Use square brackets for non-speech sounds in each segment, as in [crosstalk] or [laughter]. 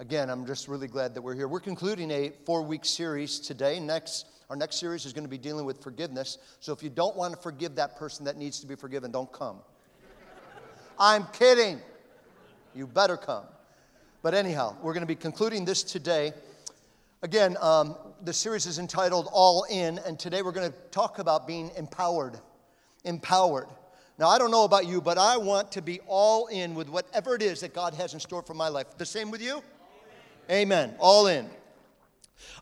Again, I'm just really glad that we're here. We're concluding a four week series today. Next, our next series is going to be dealing with forgiveness. So if you don't want to forgive that person that needs to be forgiven, don't come. [laughs] I'm kidding. You better come. But anyhow, we're going to be concluding this today. Again, um, the series is entitled All In, and today we're going to talk about being empowered. Empowered. Now, I don't know about you, but I want to be all in with whatever it is that God has in store for my life. The same with you? Amen. All in.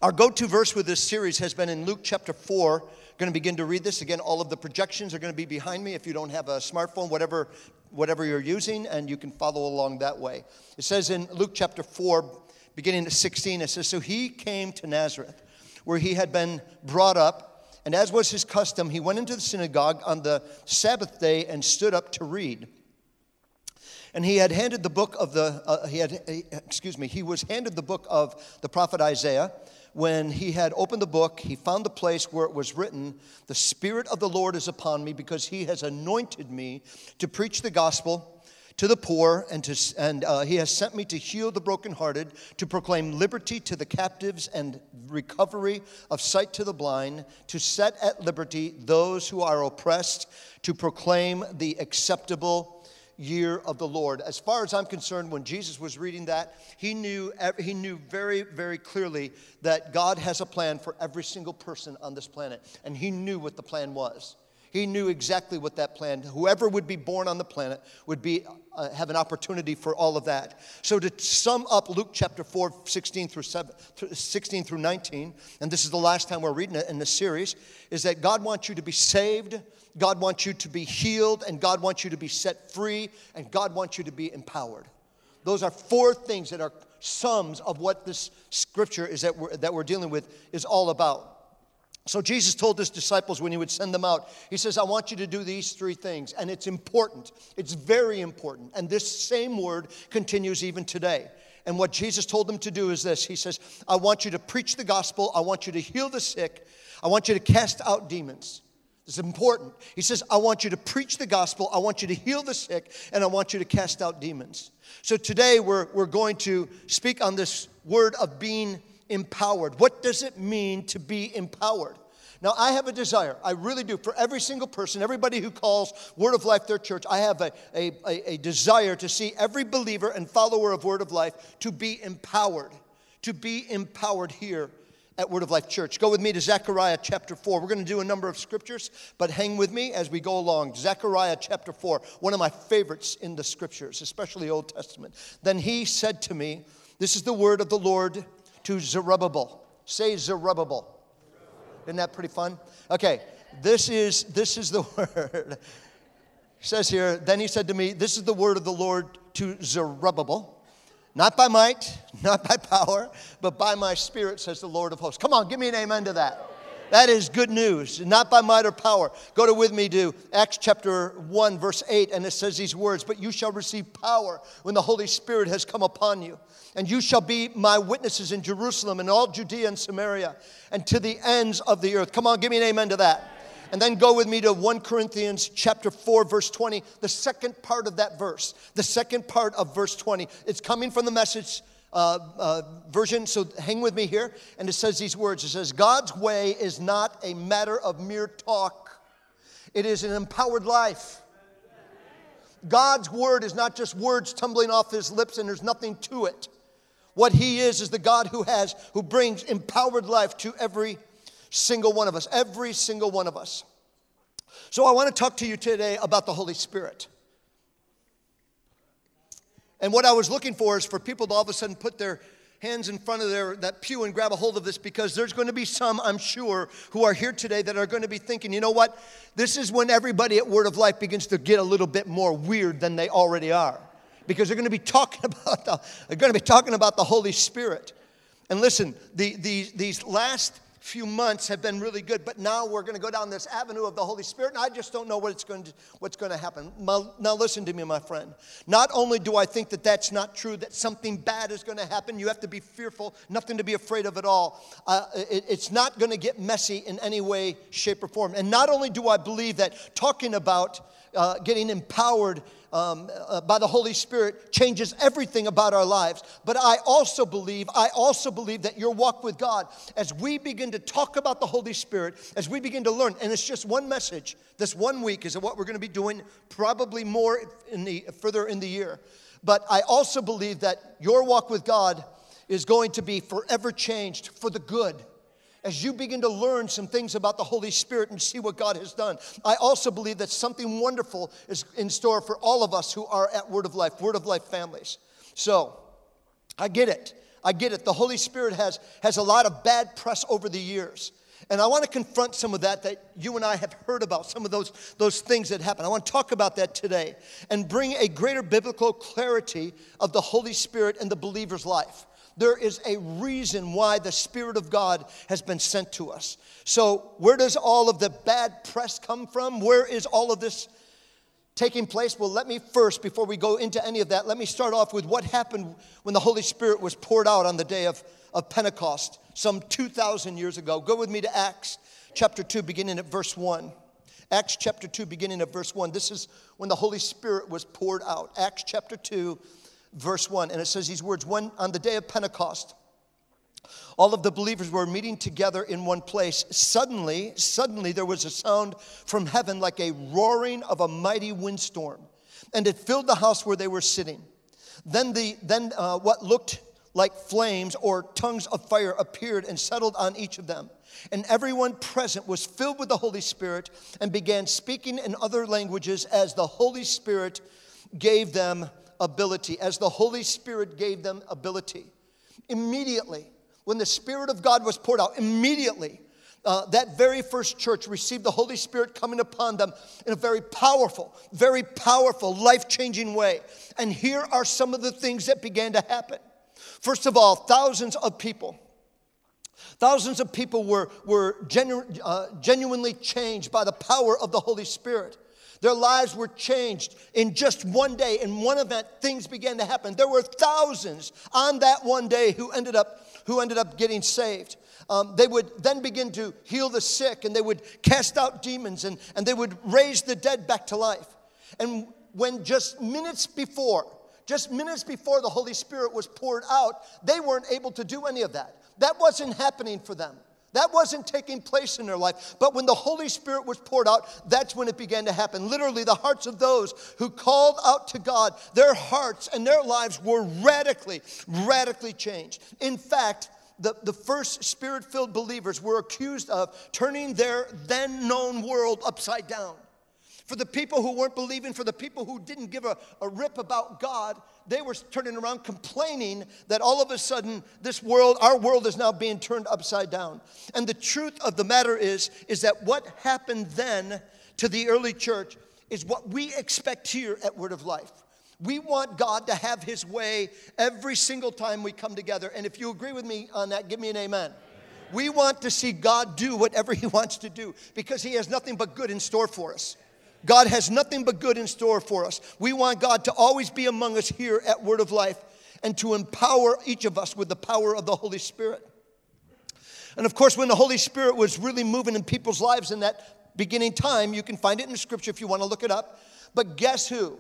Our go to verse with this series has been in Luke chapter 4. Going to begin to read this. Again, all of the projections are going to be behind me if you don't have a smartphone, whatever, whatever you're using, and you can follow along that way. It says in Luke chapter 4, beginning at 16, it says, So he came to Nazareth, where he had been brought up, and as was his custom, he went into the synagogue on the Sabbath day and stood up to read. And he had handed the book of the, uh, he had, excuse me, he was handed the book of the prophet Isaiah. When he had opened the book, he found the place where it was written, The Spirit of the Lord is upon me because he has anointed me to preach the gospel to the poor, and, to, and uh, he has sent me to heal the brokenhearted, to proclaim liberty to the captives and recovery of sight to the blind, to set at liberty those who are oppressed, to proclaim the acceptable year of the Lord. As far as I'm concerned, when Jesus was reading that, he knew, he knew very, very clearly that God has a plan for every single person on this planet. And he knew what the plan was. He knew exactly what that plan, whoever would be born on the planet would be, uh, have an opportunity for all of that. So to sum up Luke chapter 4, 16 through, 7, 16 through 19, and this is the last time we're reading it in this series, is that God wants you to be saved, God wants you to be healed, and God wants you to be set free, and God wants you to be empowered. Those are four things that are sums of what this scripture is that we're, that we're dealing with is all about. So Jesus told his disciples when he would send them out, he says, I want you to do these three things. And it's important. It's very important. And this same word continues even today. And what Jesus told them to do is this He says, I want you to preach the gospel. I want you to heal the sick. I want you to cast out demons. Is important. He says, I want you to preach the gospel. I want you to heal the sick. And I want you to cast out demons. So today we're, we're going to speak on this word of being empowered. What does it mean to be empowered? Now, I have a desire, I really do, for every single person, everybody who calls Word of Life their church, I have a, a, a, desire to see every believer and follower of Word of Life to be empowered, to be empowered here at Word of Life Church. Go with me to Zechariah chapter 4. We're going to do a number of scriptures, but hang with me as we go along. Zechariah chapter 4, one of my favorites in the scriptures, especially Old Testament. Then he said to me, This is the word of the Lord to Zerubbabel. Say Zerubbabel. Isn't that pretty fun? Okay, this is this is the [laughs] word. It says here, then he said to me, This is the word of the Lord to Zerubbabel. Not by might, [laughs] not by power, but by my spirit, says the Lord of hosts. Come on, give me an amen to that. That is good news, not by might or power. Go to with me to Acts chapter 1, verse 8, and it says these words But you shall receive power when the Holy Spirit has come upon you. And you shall be my witnesses in Jerusalem and all Judea and Samaria and to the ends of the earth. Come on, give me an amen to that. And then go with me to 1 Corinthians chapter 4 verse 20, the second part of that verse. The second part of verse 20. It's coming from the message uh, uh, version, so hang with me here. And it says these words It says, God's way is not a matter of mere talk, it is an empowered life. God's word is not just words tumbling off his lips and there's nothing to it. What he is is the God who has, who brings empowered life to every single one of us, every single one of us. So I want to talk to you today about the Holy Spirit. And what I was looking for is for people to all of a sudden put their hands in front of their that pew and grab a hold of this because there's going to be some I'm sure who are here today that are going to be thinking, you know what? This is when everybody at Word of Life begins to get a little bit more weird than they already are. Because they're going to be [laughs] talking about the, they're going to be talking about the Holy Spirit. And listen, the, the, these last few months have been really good, but now we're going to go down this avenue of the Holy Spirit, and I just don't know what it's going to, what's going to happen. Now, listen to me, my friend. Not only do I think that that's not true, that something bad is going to happen, you have to be fearful, nothing to be afraid of at all. Uh, it, it's not going to get messy in any way, shape, or form. And not only do I believe that talking about uh, getting empowered um, uh, by the Holy Spirit changes everything about our lives. But I also believe, I also believe that your walk with God, as we begin to talk about the Holy Spirit, as we begin to learn, and it's just one message, this one week is what we're going to be doing, probably more in the further in the year. But I also believe that your walk with God is going to be forever changed for the good as you begin to learn some things about the Holy Spirit and see what God has done. I also believe that something wonderful is in store for all of us who are at Word of Life, Word of Life families. So, I get it. I get it. The Holy Spirit has, has a lot of bad press over the years. And I want to confront some of that that you and I have heard about, some of those, those things that happen. I want to talk about that today and bring a greater biblical clarity of the Holy Spirit in the believer's life. There is a reason why the Spirit of God has been sent to us. So, where does all of the bad press come from? Where is all of this taking place? Well, let me first, before we go into any of that, let me start off with what happened when the Holy Spirit was poured out on the day of, of Pentecost, some 2,000 years ago. Go with me to Acts chapter 2, beginning at verse 1. Acts chapter 2, beginning at verse 1. This is when the Holy Spirit was poured out. Acts chapter 2, verse 1. And it says these words When on the day of Pentecost, all of the believers were meeting together in one place. Suddenly, suddenly there was a sound from heaven like a roaring of a mighty windstorm, and it filled the house where they were sitting. Then, the, then uh, what looked like flames or tongues of fire appeared and settled on each of them. And everyone present was filled with the Holy Spirit and began speaking in other languages as the Holy Spirit gave them ability, as the Holy Spirit gave them ability. Immediately, when the Spirit of God was poured out, immediately, uh, that very first church received the Holy Spirit coming upon them in a very powerful, very powerful, life changing way. And here are some of the things that began to happen. First of all, thousands of people. Thousands of people were, were genu- uh, genuinely changed by the power of the Holy Spirit. Their lives were changed in just one day. In one event, things began to happen. There were thousands on that one day who ended up, who ended up getting saved. Um, they would then begin to heal the sick and they would cast out demons and, and they would raise the dead back to life. And when just minutes before, just minutes before the Holy Spirit was poured out, they weren't able to do any of that. That wasn't happening for them. That wasn't taking place in their life. But when the Holy Spirit was poured out, that's when it began to happen. Literally, the hearts of those who called out to God, their hearts and their lives were radically, radically changed. In fact, the, the first spirit filled believers were accused of turning their then known world upside down. For the people who weren't believing, for the people who didn't give a, a rip about God, they were turning around complaining that all of a sudden this world, our world is now being turned upside down. And the truth of the matter is, is that what happened then to the early church is what we expect here at Word of Life. We want God to have His way every single time we come together. And if you agree with me on that, give me an amen. We want to see God do whatever [laughs] He wants to do because He has nothing but good in store for us. God has nothing but good in store for us. We want God to always be among us here at Word of Life and to empower each of us with the power of the Holy Spirit. And of course, when the Holy Spirit was really moving in people's lives in that beginning time, you can find it in the scripture if you want to look it up. But guess who?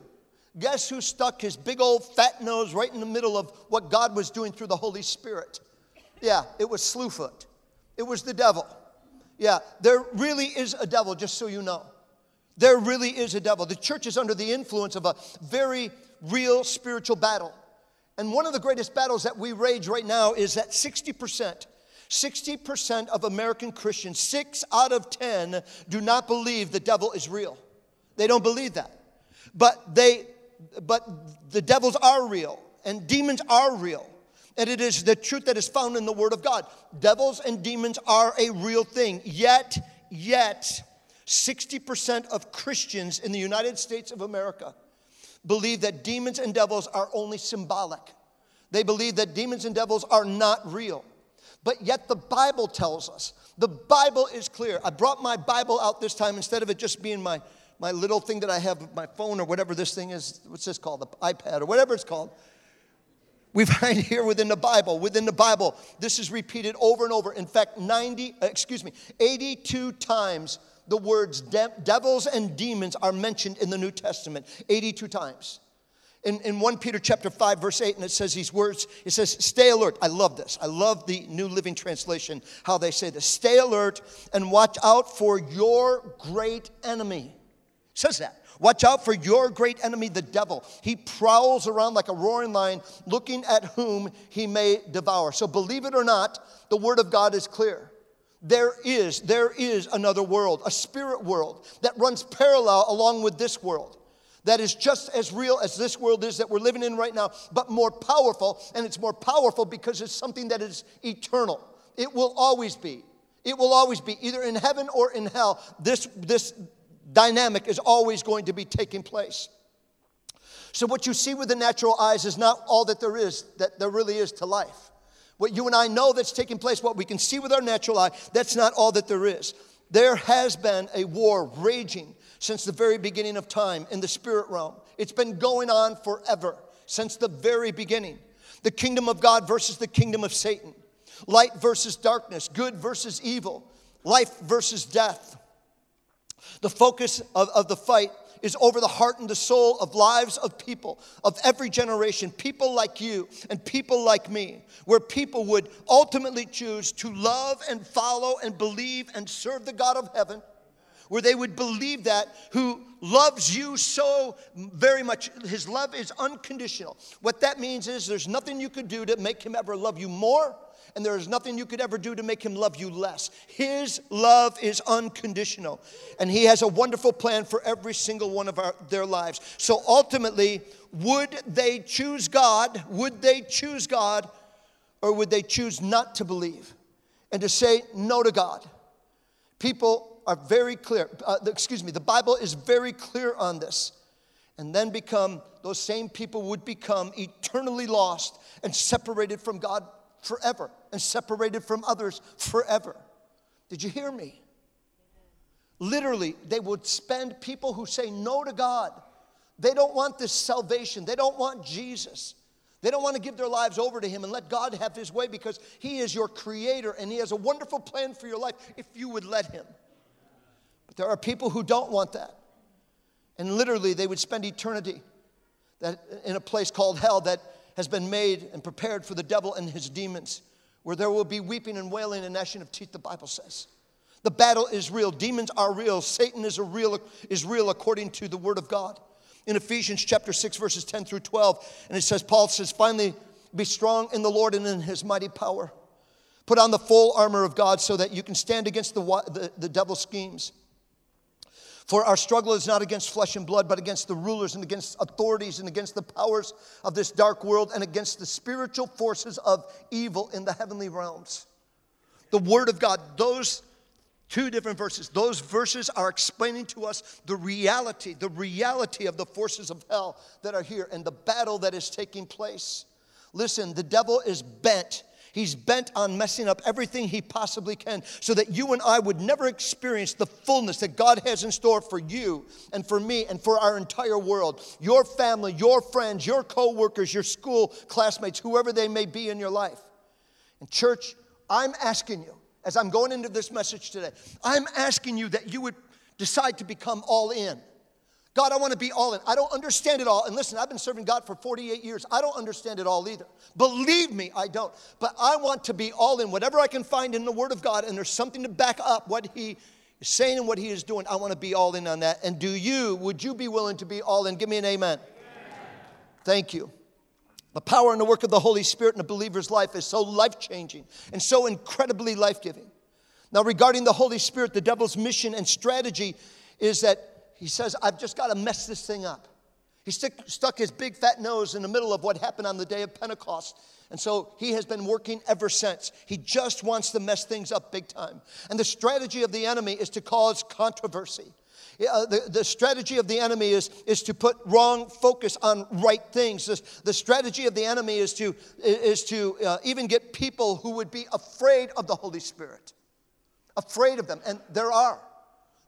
Guess who stuck his big old fat nose right in the middle of what God was doing through the Holy Spirit? Yeah, it was Slewfoot. It was the devil. Yeah, there really is a devil, just so you know. There really is a devil. The church is under the influence of a very real spiritual battle. And one of the greatest battles that we rage right now is that 60%, 60% of American Christians, six out of 10, do not believe the devil is real. They don't believe that. But they, but the devils are real and demons are real. And it is the truth that is found in the Word of God. Devils and demons are a real thing. Yet, yet, 60% of Christians in the United States of America believe that demons and devils are only symbolic. They believe that demons and devils are not real. But yet the Bible tells us, the Bible is clear. I brought my Bible out this time instead of it just being my, my little thing that I have, my phone or whatever this thing is, what's this called, the iPad or whatever it's called. We find [laughs] here within the Bible, within the Bible, this is repeated over and over. In fact, 90, excuse me, 82 times the words de- devils and demons are mentioned in the New Testament 82 times. In, in 1 Peter chapter 5, verse 8, and it says these words, it says, stay alert. I love this. I love the New Living Translation, how they say this. Stay alert and watch out for your great enemy. It says that. Watch out for your great enemy, the devil. He prowls around like a roaring lion, looking at whom he may devour. So, believe it or not, the word of God is clear. There is, there is another world, a spirit world that runs parallel along with this world that is just as real as this world is that we're living in right now, but more powerful. And it's more powerful because it's something that is eternal. It will always be. It will always be, either in heaven or in hell. This, this dynamic is always going to be taking place. So, what you see with the natural eyes is not all that there is, that there really is to life. What you and I know that's taking place, what we can see with our natural eye, that's not all that there is. There has been a war raging since the very beginning of time in the spirit realm. It's been going on forever, since the very beginning. The kingdom of God versus the kingdom of Satan, light versus darkness, good versus evil, life versus death. The focus of, of the fight is over the heart and the soul of lives of people of every generation, people like you and people like me, where people would ultimately choose to love and follow and believe and serve the God of heaven where they would believe that who loves you so very much. His love is unconditional. What that means is there's nothing you could do to make him ever love you more, and there is nothing you could ever do to make him love you less. His love is unconditional, and he has a wonderful plan for every single one of our, their lives. So ultimately, would they choose God? Would they choose God? Or would they choose not to believe and to say no to God? People are very clear. Uh, excuse me, the Bible is very clear on this. And then become, those same people would become eternally lost and separated from God forever and separated from others forever. Did you hear me? Literally, they would spend people who say no to God. They don't want this salvation, they don't want Jesus. They don't want to give their lives over to Him and let God have His way because He is your creator and He has a wonderful plan for your life if you would let Him. There are people who don't want that. And literally, they would spend eternity that, in a place called hell that has been made and prepared for the devil and his demons, where there will be weeping and wailing and gnashing of teeth, the Bible says. The battle is real. Demons are real. Satan is, a real, is real according to the word of God. In Ephesians chapter 6, verses 10 through 12, and it says, Paul says, finally, be strong in the Lord and in his mighty power. Put on the full armor of God so that you can stand against the, the, the devil's schemes. For our struggle is not against flesh and blood, but against the rulers and against authorities and against the powers of this dark world and against the spiritual forces of evil in the heavenly realms. The Word of God, those two different verses, those verses are explaining to us the reality, the reality of the forces of hell that are here and the battle that is taking place. Listen, the devil is bent He's bent on messing up everything he possibly can so that you and I would never experience the fullness that God has in store for you and for me and for our entire world. Your family, your friends, your co-workers, your school classmates, whoever they may be in your life. And church, I'm asking you as I'm going into this message today, I'm asking you that you would decide to become all in. God, I want to be all in. I don't understand it all. And listen, I've been serving God for 48 years. I don't understand it all either. Believe me, I don't. But I want to be all in. Whatever I can find in the Word of God, and there's something to back up what He is saying and what He is doing, I want to be all in on that. And do you, would you be willing to be all in? Give me an amen. amen. Thank you. The power and the work of the Holy Spirit in a believer's life is so life changing and so incredibly life giving. Now, regarding the Holy Spirit, the devil's mission and strategy is that he says, I've just got to mess this thing up. He stick, stuck his big fat nose in the middle of what happened on the day of Pentecost. And so he has been working ever since. He just wants to mess things up big time. And the strategy of the enemy is to cause controversy. Uh, the, the strategy of the enemy is, is to put wrong focus on right things. The, the strategy of the enemy is to, is to uh, even get people who would be afraid of the Holy Spirit. Afraid of them. And there are.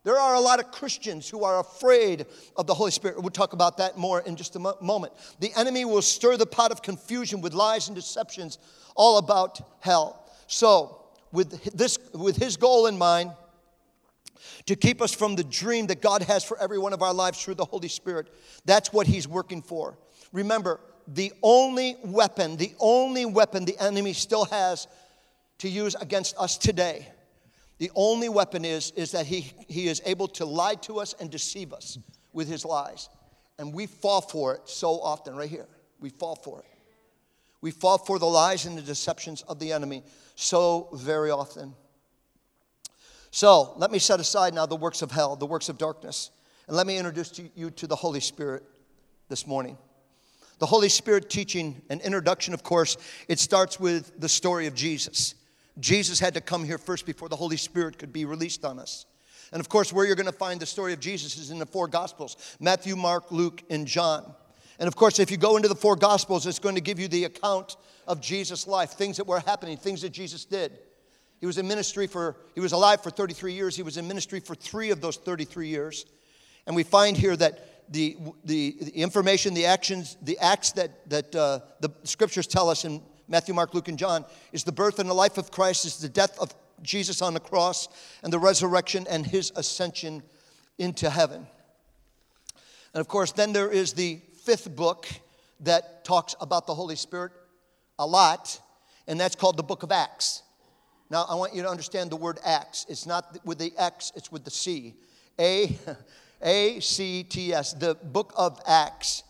There are a lot of Christians who are afraid of the Holy Spirit. We'll talk about that more in just a mo- moment. The enemy will stir the pot of confusion with lies and deceptions all about hell. So, with this with his goal in mind, to keep us from the dream that God has for every one of our lives through the Holy Spirit. That's what He's working for. Remember, the only weapon, the only weapon the enemy still has to use against us today, the only weapon is, is that he, he is able to lie to us and deceive us with his lies. And we fall for it so often, right here. We fall for it. We fall for the lies and the deceptions of the enemy so very often. So let me set aside now the works of hell, the works of darkness, and let me introduce to you to the Holy Spirit this morning. The Holy Spirit teaching an introduction, of course, it starts with the story of Jesus. Jesus had to come here first before the Holy Spirit could be released on us. And of course, where you're going to find the story of Jesus is in the four Gospels Matthew, Mark, Luke, and John. And of course, if you go into the four Gospels, it's going to give you the account of Jesus' life, things that were happening, things that Jesus did. He was in ministry for, he was alive for 33 years. He was in ministry for three of those 33 years. And we find here that the, the, the information, the actions, the acts that, that uh, the scriptures tell us in Matthew, Mark, Luke, and John, is the birth and the life of Christ, is the death of Jesus on the cross, and the resurrection and his ascension into heaven. And of course, then there is the fifth book that talks about the Holy Spirit a lot, and that's called the book of Acts. Now, I want you to understand the word Acts. It's not with the X, it's with the C. A, [laughs] A C T S, the book of Acts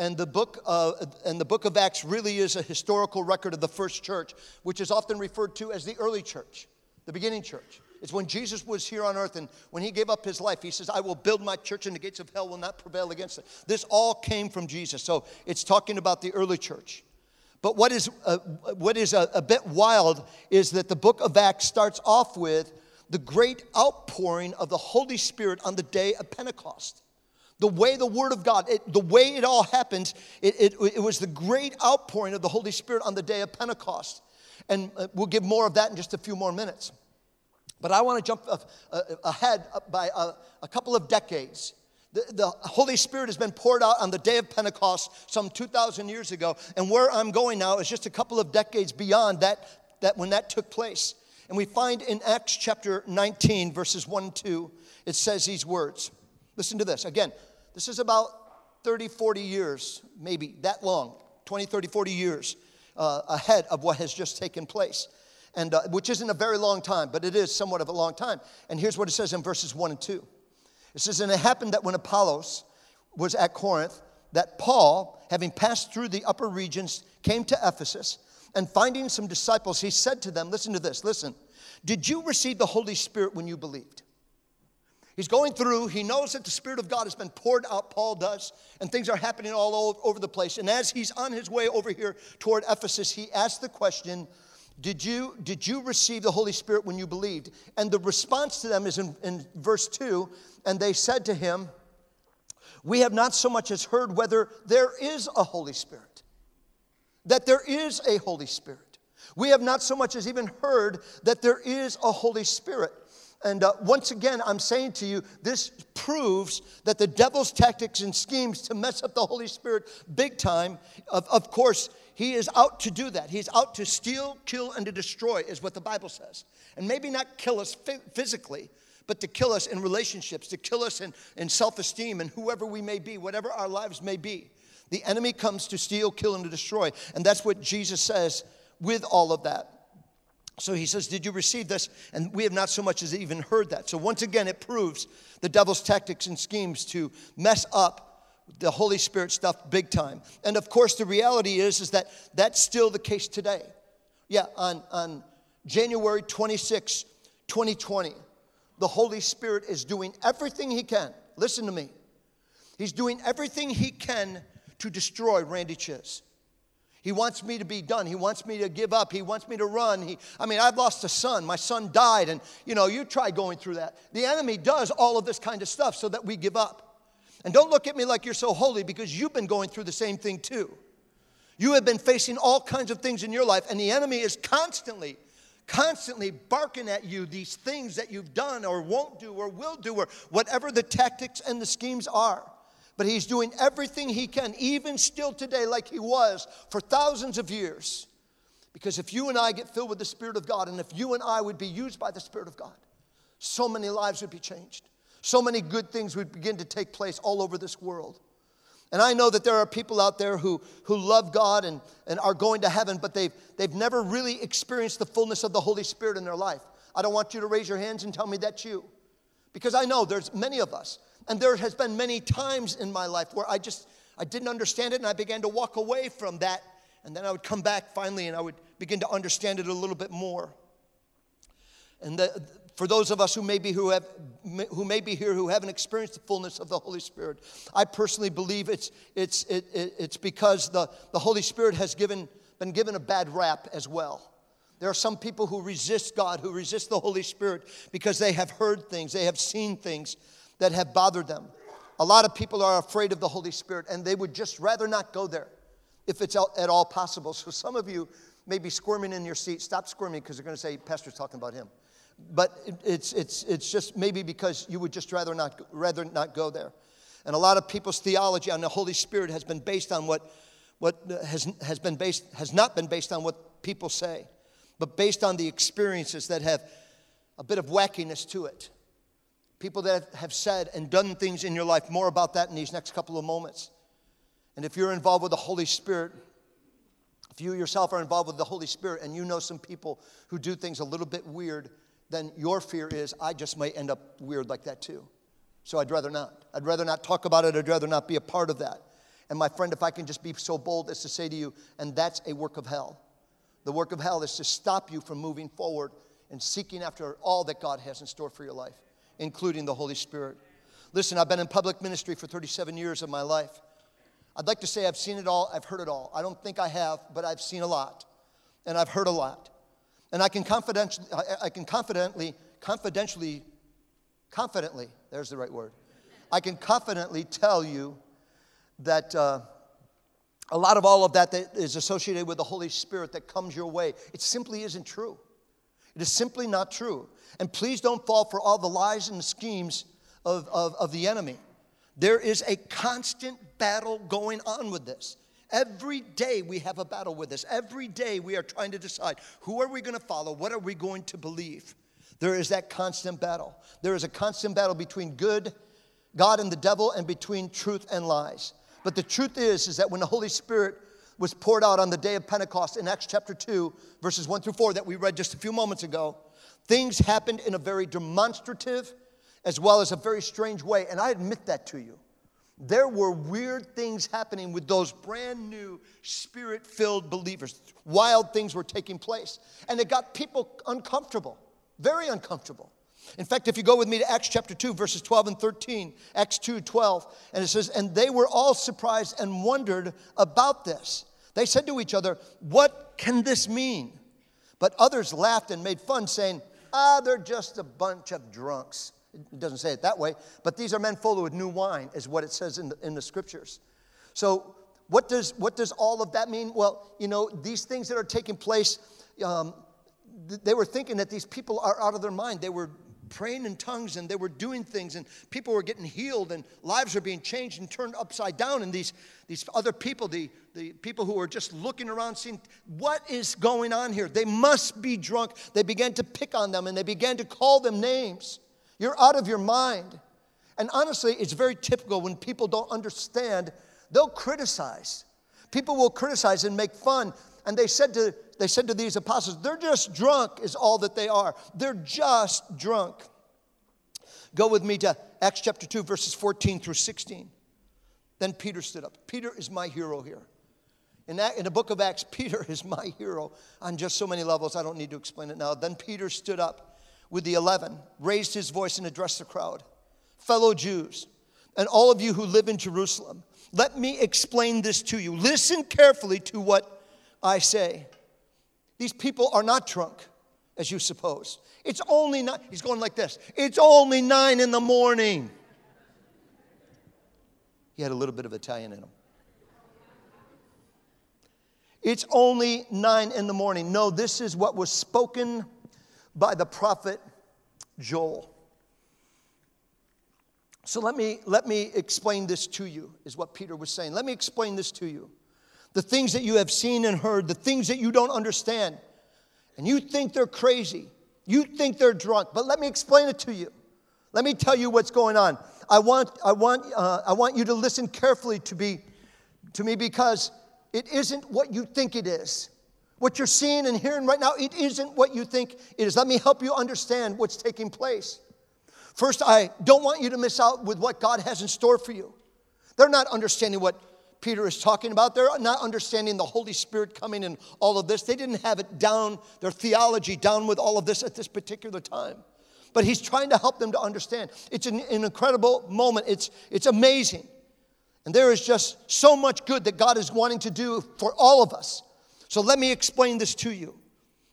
and the book of, and the book of acts really is a historical record of the first church which is often referred to as the early church the beginning church. It's when jesus was here on earth and when he gave up his life he says i will build my church and the gates of hell will not prevail against it. This all came from jesus. So it's talking about the early church. But what is, uh, what is a, a bit wild is that the book of acts starts off with the great outpouring of the holy spirit on the day of pentecost the way the Word of God, it, the way it all happens, it, it, it, was the great outpouring of the Holy Spirit on the day of Pentecost. And uh, we'll give more of that in just a few more minutes. But I want to jump uh, uh, ahead uh, by a, a couple of decades. The, the, Holy Spirit has been poured out on the day of Pentecost some 2,000 years ago. And where I'm going now is just a couple of decades beyond that, that when that took place. And we find in Acts chapter 19, verses 1 and 2, it says these words. Listen to this. Again, this is about 30, 40 years, maybe that long, 20, 30, 40 years uh, ahead of what has just taken place. And uh, which isn't a very long time, but it is somewhat of a long time. And here's what it says in verses 1 and 2. It says, And it happened that when Apollos was at Corinth, that Paul, having passed through the upper regions, came to Ephesus, and finding some disciples, he said to them, Listen to this, listen. Did you receive the Holy Spirit when you believed? He's going through, he knows that the Spirit of God has been poured out, Paul does, and things are happening all over the place. And as he's on his way over here toward Ephesus, he asks the question, did you, did you receive the Holy Spirit when you believed? And the response to them is in, in verse 2 and they said to him, We have not so much as heard whether there is a Holy Spirit, that there is a Holy Spirit. We have not so much as even heard that there is a Holy Spirit. And uh, once again, I'm saying to you, this proves that the devil's tactics and schemes to mess up the Holy Spirit big time, of, of course, he is out to do that. He's out to steal, kill, and to destroy, is what the Bible says. And maybe not kill us physically, but to kill us in relationships, to kill us in, in self esteem, and whoever we may be, whatever our lives may be. The enemy comes to steal, kill, and to destroy. And that's what Jesus says with all of that. So he says, Did you receive this? And we have not so much as even heard that. So once again, it proves the devil's tactics and schemes to mess up the Holy Spirit stuff big time. And of course, the reality is, is that that's still the case today. Yeah, on, on January 26, 2020, the Holy Spirit is doing everything he can. Listen to me. He's doing everything he can to destroy Randy Chiz. He wants me to be done. He wants me to give up. He wants me to run. He, I mean, I've lost a son. My son died. And, you know, you try going through that. The enemy does all of this kind of stuff so that we give up. And don't look at me like you're so holy because you've been going through the same thing too. You have been facing all kinds of things in your life, and the enemy is constantly, constantly barking at you these things that you've done or won't do or will do or whatever the tactics and the schemes are. But he's doing everything he can, even still today, like he was for thousands of years. Because if you and I get filled with the Spirit of God, and if you and I would be used by the Spirit of God, so many lives would be changed. So many good things would begin to take place all over this world. And I know that there are people out there who, who love God and, and are going to heaven, but they've, they've never really experienced the fullness of the Holy Spirit in their life. I don't want you to raise your hands and tell me that's you. Because I know there's many of us. And there has been many times in my life where I just I didn't understand it and I began to walk away from that. And then I would come back finally and I would begin to understand it a little bit more. And the, for those of us who may be who have who may be here who haven't experienced the fullness of the Holy Spirit, I personally believe it's it's it, it, it's because the, the Holy Spirit has given been given a bad rap as well. There are some people who resist God, who resist the Holy Spirit because they have heard things, they have seen things that have bothered them. A lot of people are afraid of the Holy Spirit and they would just rather not go there if it's at all possible. So some of you may be squirming in your seat. Stop squirming because they're going to say, Pastor's talking about him. But it's, it's, it's just maybe because you would just rather not, rather not go there. And a lot of people's theology on the Holy Spirit has been based on what, what has, has, been based, has not been based on what people say but based on the experiences that have a bit of wackiness to it. People that have said and done things in your life, more about that in these next couple of moments. And if you're involved with the Holy Spirit, if you yourself are involved with the Holy Spirit and you know some people who do things a little bit weird, then your fear is, I just might end up weird like that too. So I'd rather not. I'd rather not talk about it. I'd rather not be a part of that. And my friend, if I can just be so bold as to say to you, and that's a work of hell. The work of hell is to stop you from moving forward and seeking after all that God has in store for your life, including the Holy Spirit. Listen, I've been in public ministry for 37 years of my life. I'd like to say I've seen it all, I've heard it all. I don't think I have, but I've seen a lot, and I've heard a lot. And I can confidentially, I can confidently, confidentially, confidently, there's the right word. I can confidently tell you that uh, a lot of all of that that is associated with the Holy Spirit that comes your way, it simply isn't true. It is simply not true. And please don't fall for all the lies and the schemes of, of, of the enemy. There is a constant battle going on with this. Every day we have a battle with this. Every day we are trying to decide who are we going to follow? What are we going to believe? There is that constant battle. There is a constant battle between good, God and the devil, and between truth and lies. But the truth is, is that when the Holy Spirit was poured out on the day of Pentecost in Acts chapter 2, verses 1 through 4, that we read just a few moments ago, things happened in a very demonstrative as well as a very strange way. And I admit that to you. There were weird things happening with those brand new spirit filled believers. Wild things were taking place. And it got people uncomfortable, very uncomfortable. In fact, if you go with me to Acts chapter 2, verses 12 and 13, Acts 2 12, and it says, And they were all surprised and wondered about this. They said to each other, What can this mean? But others laughed and made fun, saying, Ah, they're just a bunch of drunks. It doesn't say it that way, but these are men full of new wine, is what it says in the, in the scriptures. So, what does, what does all of that mean? Well, you know, these things that are taking place, um, they were thinking that these people are out of their mind. They were praying in tongues and they were doing things and people were getting healed and lives were being changed and turned upside down. And these, these other people, the, the people who were just looking around, seeing what is going on here? They must be drunk. They began to pick on them and they began to call them names. You're out of your mind. And honestly, it's very typical when people don't understand, they'll criticize. People will criticize and make fun. And they said to they said to these apostles, they're just drunk, is all that they are. They're just drunk. Go with me to Acts chapter 2, verses 14 through 16. Then Peter stood up. Peter is my hero here. In, that, in the book of Acts, [laughs] Peter is my hero on just so many levels. I don't need to explain it now. Then Peter stood up with the eleven, raised his voice, and addressed the crowd. Fellow Jews, and all of you who live in Jerusalem, let me explain this to you. Listen carefully to what I say. These people are not drunk, as you suppose. It's only nine. He's going like this. It's only nine in the morning. He had a little bit of Italian in him. It's only nine in the morning. No, this is what was spoken by the prophet Joel. So let me, let me explain this to you, is what Peter was saying. Let me explain this to you the things that you have seen and heard, the things that you don't understand, and you think they're crazy. You think they're drunk, but let me explain it to you. Let me tell you what's going on. I want, I want, uh, I want you to listen carefully to, be, to me because it isn't what you think it is. What you're seeing and hearing right now, it isn't what you think it is. Let me help you understand what's taking place. First, I don't want you to miss out with what God has in store for you. They're not understanding what Peter is talking about. They're not understanding the Holy Spirit coming and all of this. They didn't have it down, their theology down with all of this at this particular time. But he's trying to help them to understand. It's an, an incredible moment, it's, it's amazing. And there is just so much good that God is wanting to do for all of us. So let me explain this to you.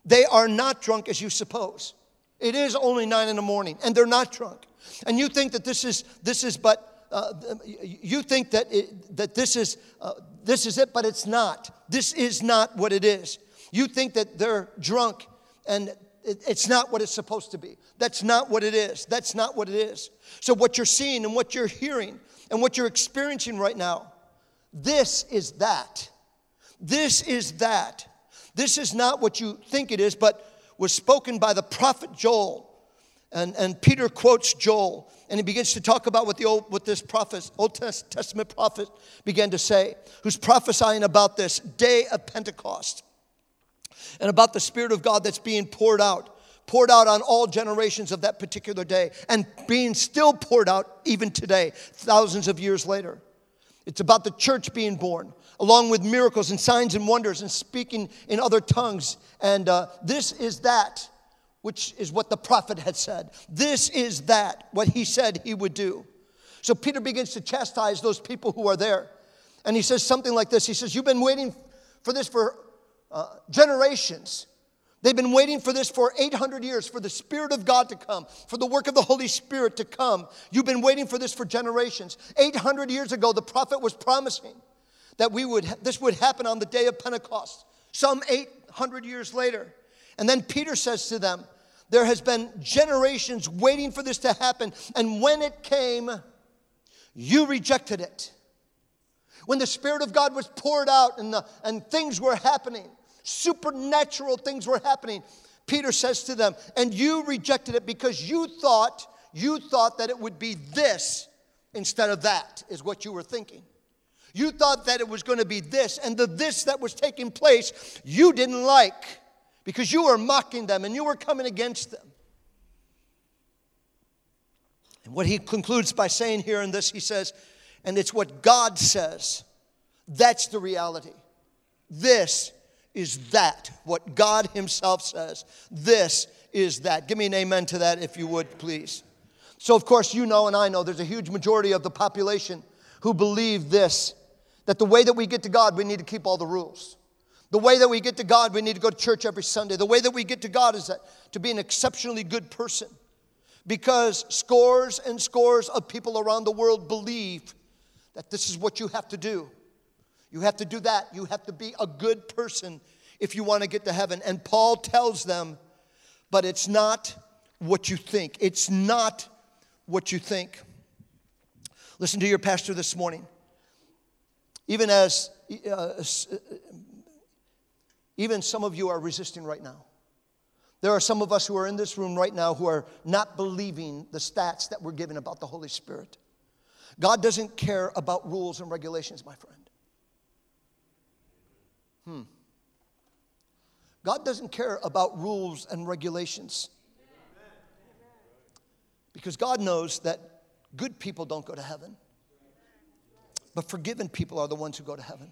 They are not drunk as you suppose. It is only nine in the morning, and they're not drunk. And you think that this is this is but uh, you think that it, that this is uh, this is it, but it's not. This is not what it is. You think that they're drunk, and it, it's not what it's supposed to be. That's not what it is. That's not what it is. So what you're seeing and what you're hearing and what you're experiencing right now, this is that. This is that. This is not what you think it is, but was spoken by the prophet Joel. And, and Peter quotes Joel, and he begins to talk about what, the old, what this prophet, Old Testament prophet began to say, who's prophesying about this day of Pentecost and about the Spirit of God that's being poured out, poured out on all generations of that particular day, and being still poured out even today, thousands of years later. It's about the church being born, along with miracles and signs and wonders and speaking in other tongues. And uh, this is that which is what the prophet had said. This is that, what he said he would do. So Peter begins to chastise those people who are there. And he says something like this He says, You've been waiting for this for uh, generations. They've been waiting for this for 800 years, for the Spirit of God to come, for the work of the Holy Spirit to come. You've been waiting for this for generations. 800 years ago, the prophet was promising that we would, this would happen on the day of Pentecost, some 800 years later. And then Peter says to them, There has been generations waiting for this to happen. And when it came, you rejected it. When the Spirit of God was poured out and, the, and things were happening, supernatural things were happening, Peter says to them, And you rejected it because you thought, you thought that it would be this instead of that, is what you were thinking. You thought that it was going to be this, and the this that was taking place you didn't like because you were mocking them and you were coming against them. And what he concludes by saying here in this, he says, and it's what God says. That's the reality. This is that, what God Himself says. This is that. Give me an amen to that if you would, please. So, of course, you know and I know there's a huge majority of the population who believe this that the way that we get to God, we need to keep all the rules. The way that we get to God, we need to go to church every Sunday. The way that we get to God is that to be an exceptionally good person. Because scores and scores of people around the world believe that this is what you have to do. You have to do that. You have to be a good person if you want to get to heaven. And Paul tells them, but it's not what you think. It's not what you think. Listen to your pastor this morning. Even as uh, even some of you are resisting right now. There are some of us who are in this room right now who are not believing the stats that we're given about the Holy Spirit. God doesn't care about rules and regulations, my friend. Hmm. God doesn't care about rules and regulations. Because God knows that good people don't go to heaven, but forgiven people are the ones who go to heaven.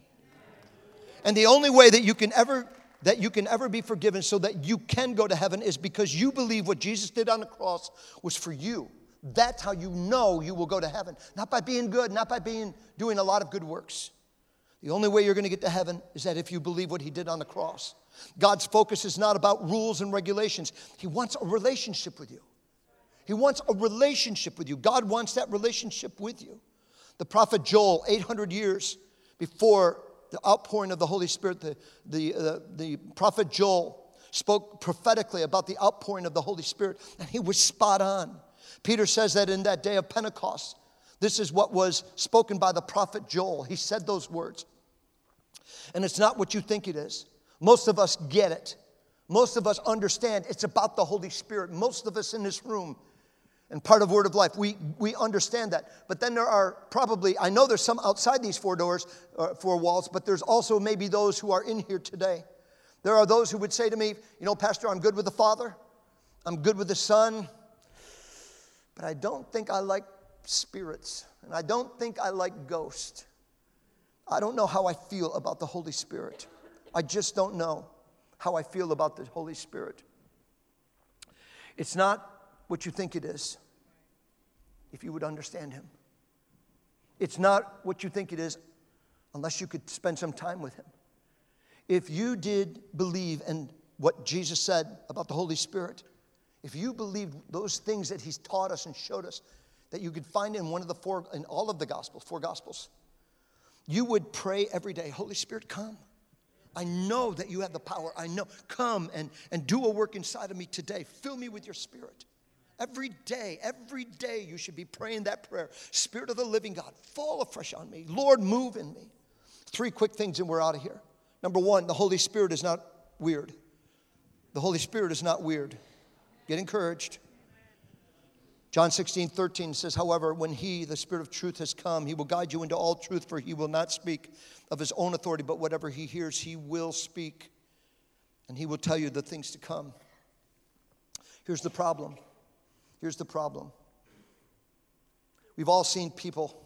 And the only way that you can ever that you can ever be forgiven so that you can go to heaven is because you believe what Jesus did on the cross was for you. That's how you know you will go to heaven. Not by being good, not by being doing a lot of good works. The only way you're going to get to heaven is that if you believe what he did on the cross. God's focus is not about rules and regulations. He wants a relationship with you. He wants a relationship with you. God wants that relationship with you. The prophet Joel, 800 years before the outpouring of the Holy Spirit, the, the, uh, the prophet Joel spoke prophetically about the outpouring of the Holy Spirit, and he was spot on. Peter says that in that day of Pentecost, this is what was spoken by the prophet Joel. He said those words. And it's not what you think it is. Most of us get it. Most of us understand it's about the Holy Spirit. Most of us in this room and part of Word of Life, we, we understand that. But then there are probably, I know there's some outside these four doors, uh, four walls, but there's also maybe those who are in here today. There are those who would say to me, You know, Pastor, I'm good with the Father, I'm good with the Son, but I don't think I like spirits, and I don't think I like ghosts. I don't know how I feel about the Holy Spirit. I just don't know how I feel about the Holy Spirit. It's not what you think it is if you would understand Him. It's not what you think it is unless you could spend some time with Him. If you did believe in what Jesus said about the Holy Spirit, if you believed those things that He's taught us and showed us, that you could find in one of the four, in all of the Gospels, four Gospels, you would pray every day, Holy Spirit, come. I know that you have the power. I know. Come and, and do a work inside of me today. Fill me with your spirit. Every day, every day, you should be praying that prayer. Spirit of the living God, fall afresh on me. Lord, move in me. Three quick things, and we're out of here. Number one, the Holy Spirit is not weird. The Holy Spirit is not weird. Get encouraged. John 16, 13 says, However, when He, the Spirit of truth, has come, He will guide you into all truth, for He will not speak of His own authority, but whatever He hears, He will speak, and He will tell you the things to come. Here's the problem. Here's the problem. We've all seen people,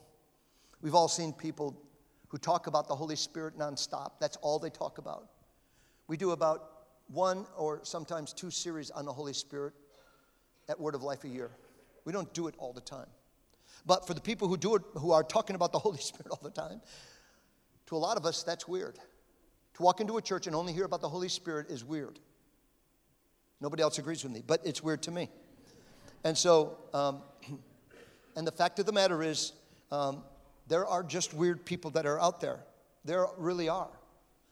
we've all seen people who talk about the Holy Spirit nonstop. That's all they talk about. We do about one or sometimes two series on the Holy Spirit at Word of Life a year. We don't do it all the time. But for the people who do it, who are talking about the [laughs] Holy Spirit all the time, to a lot of us, that's weird. To walk into a church and only hear about the Holy Spirit is weird. Nobody else agrees with me, but it's weird to me. And so, um, [clears throat] and the fact of the matter is, um, there are just weird people that are out there. There really are.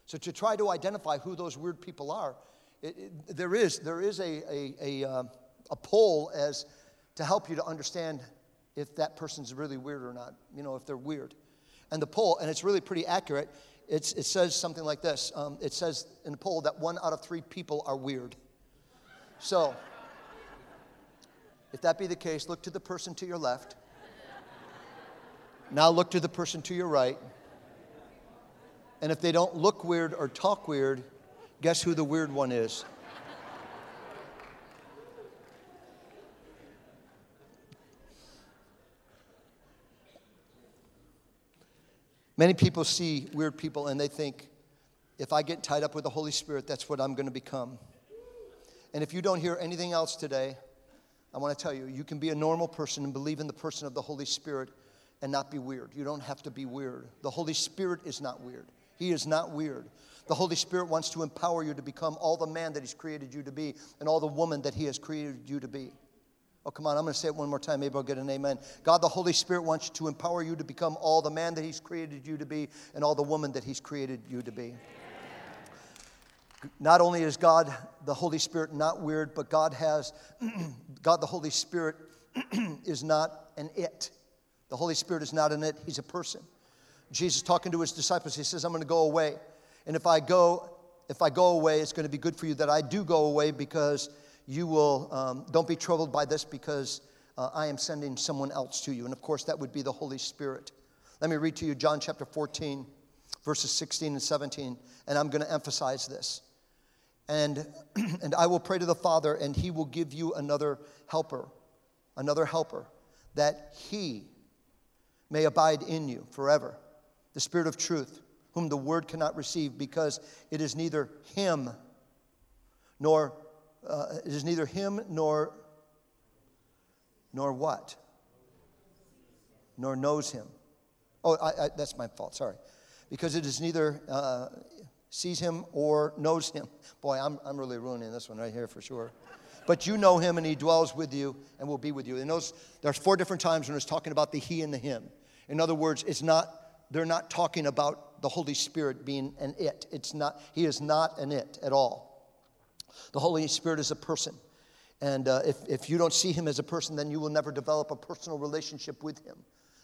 So to try to identify who those weird people are, it, it, there is there is a a, a, uh, a poll as to help you to understand if that person's really weird or not, you know, if they're weird. And the poll, and it's really pretty accurate, it's, it says something like this um, It says in the poll that one out of three people are weird. So, if that be the case, look to the person to your left. Now look to the person to your right. And if they don't look weird or talk weird, guess who the weird one is? Many people see weird people and they think, if I get tied up with the Holy Spirit, that's what I'm going to become. And if you don't hear anything else today, I want to tell you, you can be a normal person and believe in the person of the Holy Spirit and not be weird. You don't have to be weird. The Holy Spirit is not weird. He is not weird. The Holy Spirit wants to empower you to become all the man that He's created you to be and all the woman that He has created you to be. Oh, come on, I'm going to say it one more time. Maybe I'll get an amen. God, the Holy Spirit wants to empower you to become all the man that He's created you to be and all the woman that He's created you to be. Not only is God, the Holy Spirit, not weird, but God has, [clears throat] God, the Holy Spirit, [clears throat] is not an it. The Holy Spirit is not an it, He's a person. Jesus talking to His disciples, He says, I'm going to go away. And if I go, if I go away, it's going to be good for you that I do go away because you will, um, don't be troubled by this because uh, I am sending someone else to you. And of course, that would be the Holy Spirit. Let me read to you John chapter 14, verses 16 and 17, and I'm going to emphasize this. And, [clears throat] and I will pray to the Father, and he will give you another helper, another helper, that he may abide in you forever. The Spirit of truth, whom the word cannot receive, because it is neither him nor uh, it is neither him nor nor what? Nor knows him. Oh I, I, that's my fault sorry. Because it is neither uh, sees him or knows him. Boy I'm, I'm really ruining this one right here for sure. But you know him and he dwells with you and will be with you. And those there's four different times when it's talking about the he and the him. In other words it's not they're not talking about the holy spirit being an it. It's not he is not an it at all. The Holy Spirit is a person. And uh, if, if you don't see him as a person, then you will never develop a personal relationship with him.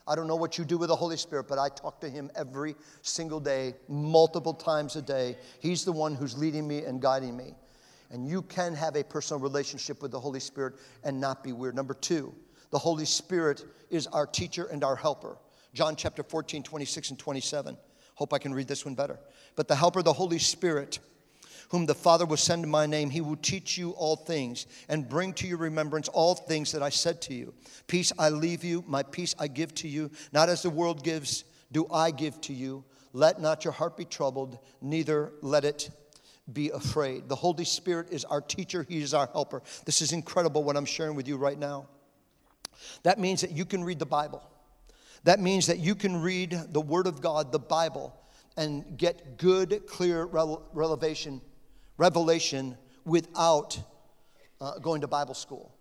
I don't know what you do with the Holy Spirit, but I talk to him every single day, multiple times a day. He's the one who's leading me and guiding me. And you can have a personal relationship with the Holy Spirit and not be weird. Number two, the Holy Spirit is our teacher and our helper. John chapter 14, 26 and 27. Hope I can read this one better. But the helper, the Holy Spirit, whom the Father will send in my name, he will teach you all things and bring to your remembrance all things that I said to you. Peace I leave you, my peace I give to you. Not as the world gives, do I give to you. Let not your heart be troubled, neither let it be afraid. The Holy Spirit is our teacher, He is our helper. This is incredible what I'm sharing with you right now. That means that you can read the Bible. That means that you can read the Word of God, the Bible, and get good, clear revelation, revelation without uh, going to Bible school.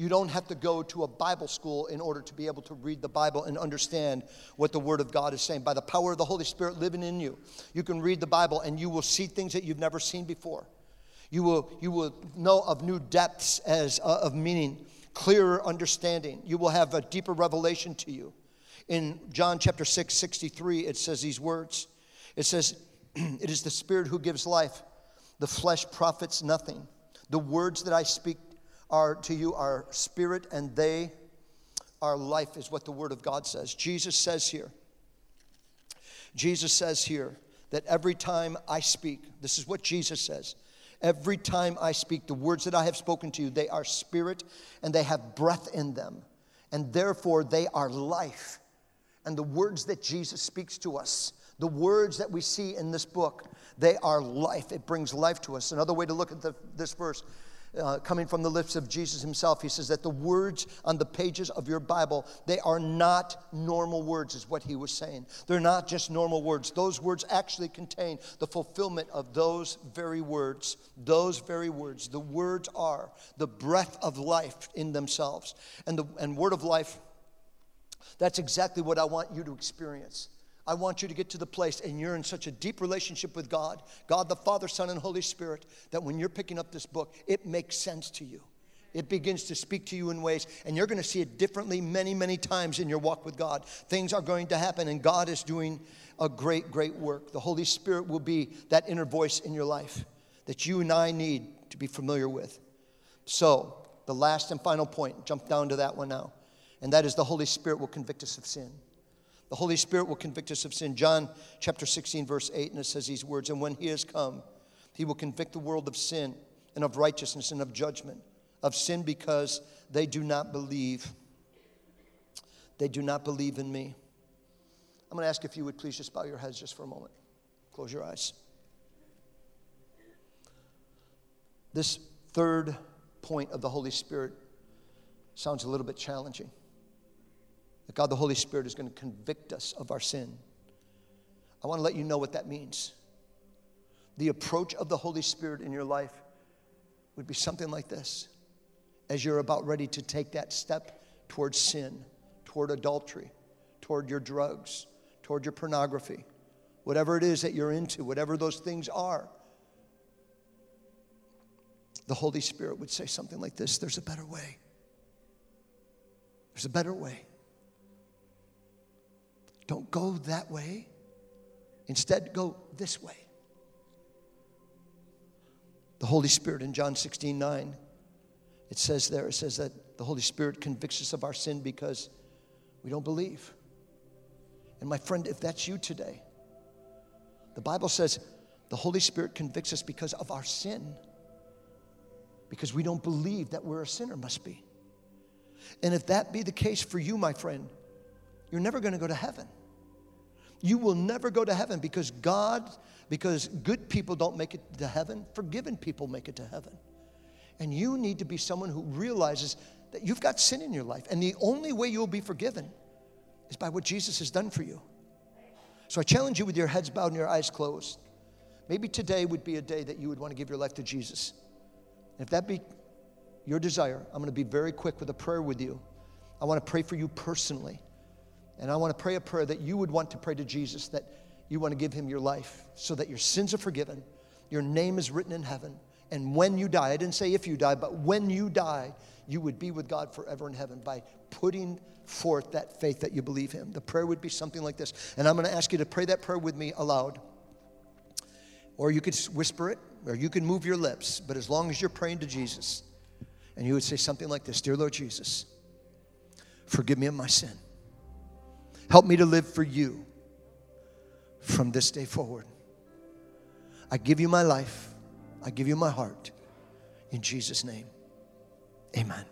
You don't have to go to a Bible school in order to be able to read the Bible and understand what the Word of God is saying. By the power of the Holy Spirit living in you, you can read the Bible and you will see things that you've never seen before. You will, you will know of new depths as, uh, of meaning, clearer understanding. You will have a deeper revelation to you. In John chapter 6, 63, it says these words It says, [clears throat] It is the Spirit who gives life, the flesh profits nothing. The words that I speak are to you are spirit and they are life, is what the Word of God says. Jesus says here, Jesus says here that every time I speak, this is what Jesus says. Every time I speak, the words that I have spoken to you, they are spirit and they have breath in them. And therefore, they are life. And the words that Jesus speaks to us, the words that we see in this book, they are life. It brings life to us. Another way to look at the, this verse uh, coming from the lips of Jesus himself. He says that the words on the pages of your Bible, they are not normal words, is what he was saying. They're not just normal words. Those words actually contain the fulfillment of those very words. Those very words. The words are the breath of life in themselves. And the and word of life, that's exactly what I want you to experience. I want you to get to the place and you're in such a deep relationship with God, God the Father, Son, and Holy Spirit, that when you're picking up this book, it makes sense to you. It begins to speak to you in ways, and you're going to see it differently many, many times in your walk with God. Things are going to happen, and God is doing a great, great work. The Holy Spirit will be that inner voice in your life that you and I need to be familiar with. So, the last and final point, jump down to that one now, and that is the Holy Spirit will convict us of sin. The Holy Spirit will convict us of sin. John chapter 16, verse 8, and it says these words And when he has come, he will convict the world of sin and of righteousness and of judgment. Of sin because they do not believe. They do not believe in me. I'm going to ask if you would please just bow your heads just for a moment. Close your eyes. This third point of the Holy Spirit sounds a little bit challenging that God the Holy Spirit is going to convict us of our sin. I want to let you know what that means. The approach of the Holy Spirit in your life would be something like this as you're about ready to take that step towards sin, toward adultery, toward your drugs, toward your pornography, whatever it is that you're into, whatever those things are. The Holy Spirit would say something like this There's a better way. There's a better way. Don't go that way. Instead, go this way. The Holy Spirit in John 16 9, it says there, it says that the Holy Spirit convicts us of our sin because we don't believe. And my friend, if that's you today, the Bible says the Holy Spirit convicts us because of our sin, because we don't believe that we're a sinner, must be. And if that be the case for you, my friend, you're never going to go to heaven. You will never go to heaven because God, because good people don't make it to heaven, forgiven people make it to heaven. And you need to be someone who realizes that you've got sin in your life. And the only way you'll be forgiven is by what Jesus has done for you. So I challenge you with your heads bowed and your eyes closed. Maybe today would be a day that you would want to give your life to Jesus. And if that be your desire, I'm going to be very quick with a prayer with you. I want to pray for you personally. And I want to pray a prayer that you would want to pray to Jesus, that you want to give him your life so that your sins are forgiven, your name is written in heaven. And when you die, I didn't say if you die, but when you die, you would be with God forever in heaven by putting forth that faith that you believe him. The prayer would be something like this. And I'm going to ask you to pray that prayer with me aloud. Or you could whisper it, or you can move your lips, but as long as you're praying to Jesus, and you would say something like this Dear Lord Jesus, forgive me of my sin. Help me to live for you from this day forward. I give you my life, I give you my heart. In Jesus' name, amen.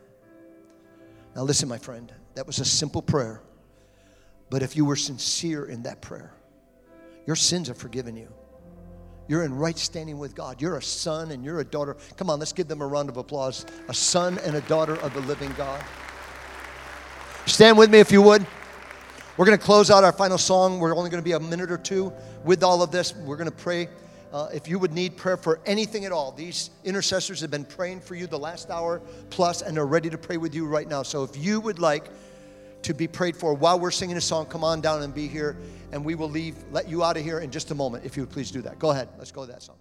Now, listen, my friend, that was a simple prayer. But if you were sincere in that prayer, your sins are forgiven you. You're in right standing with God. You're a son and you're a daughter. Come on, let's give them a round of applause. A son and a daughter of the living God. Stand with me if you would. We're going to close out our final song. We're only going to be a minute or two with all of this. We're going to pray. Uh, if you would need prayer for anything at all, these intercessors have been praying for you the last hour plus, and they're ready to pray with you right now. So if you would like to be prayed for while we're singing a song, come on down and be here, and we will leave, let you out of here in just a moment. If you would please do that. Go ahead. Let's go to that song.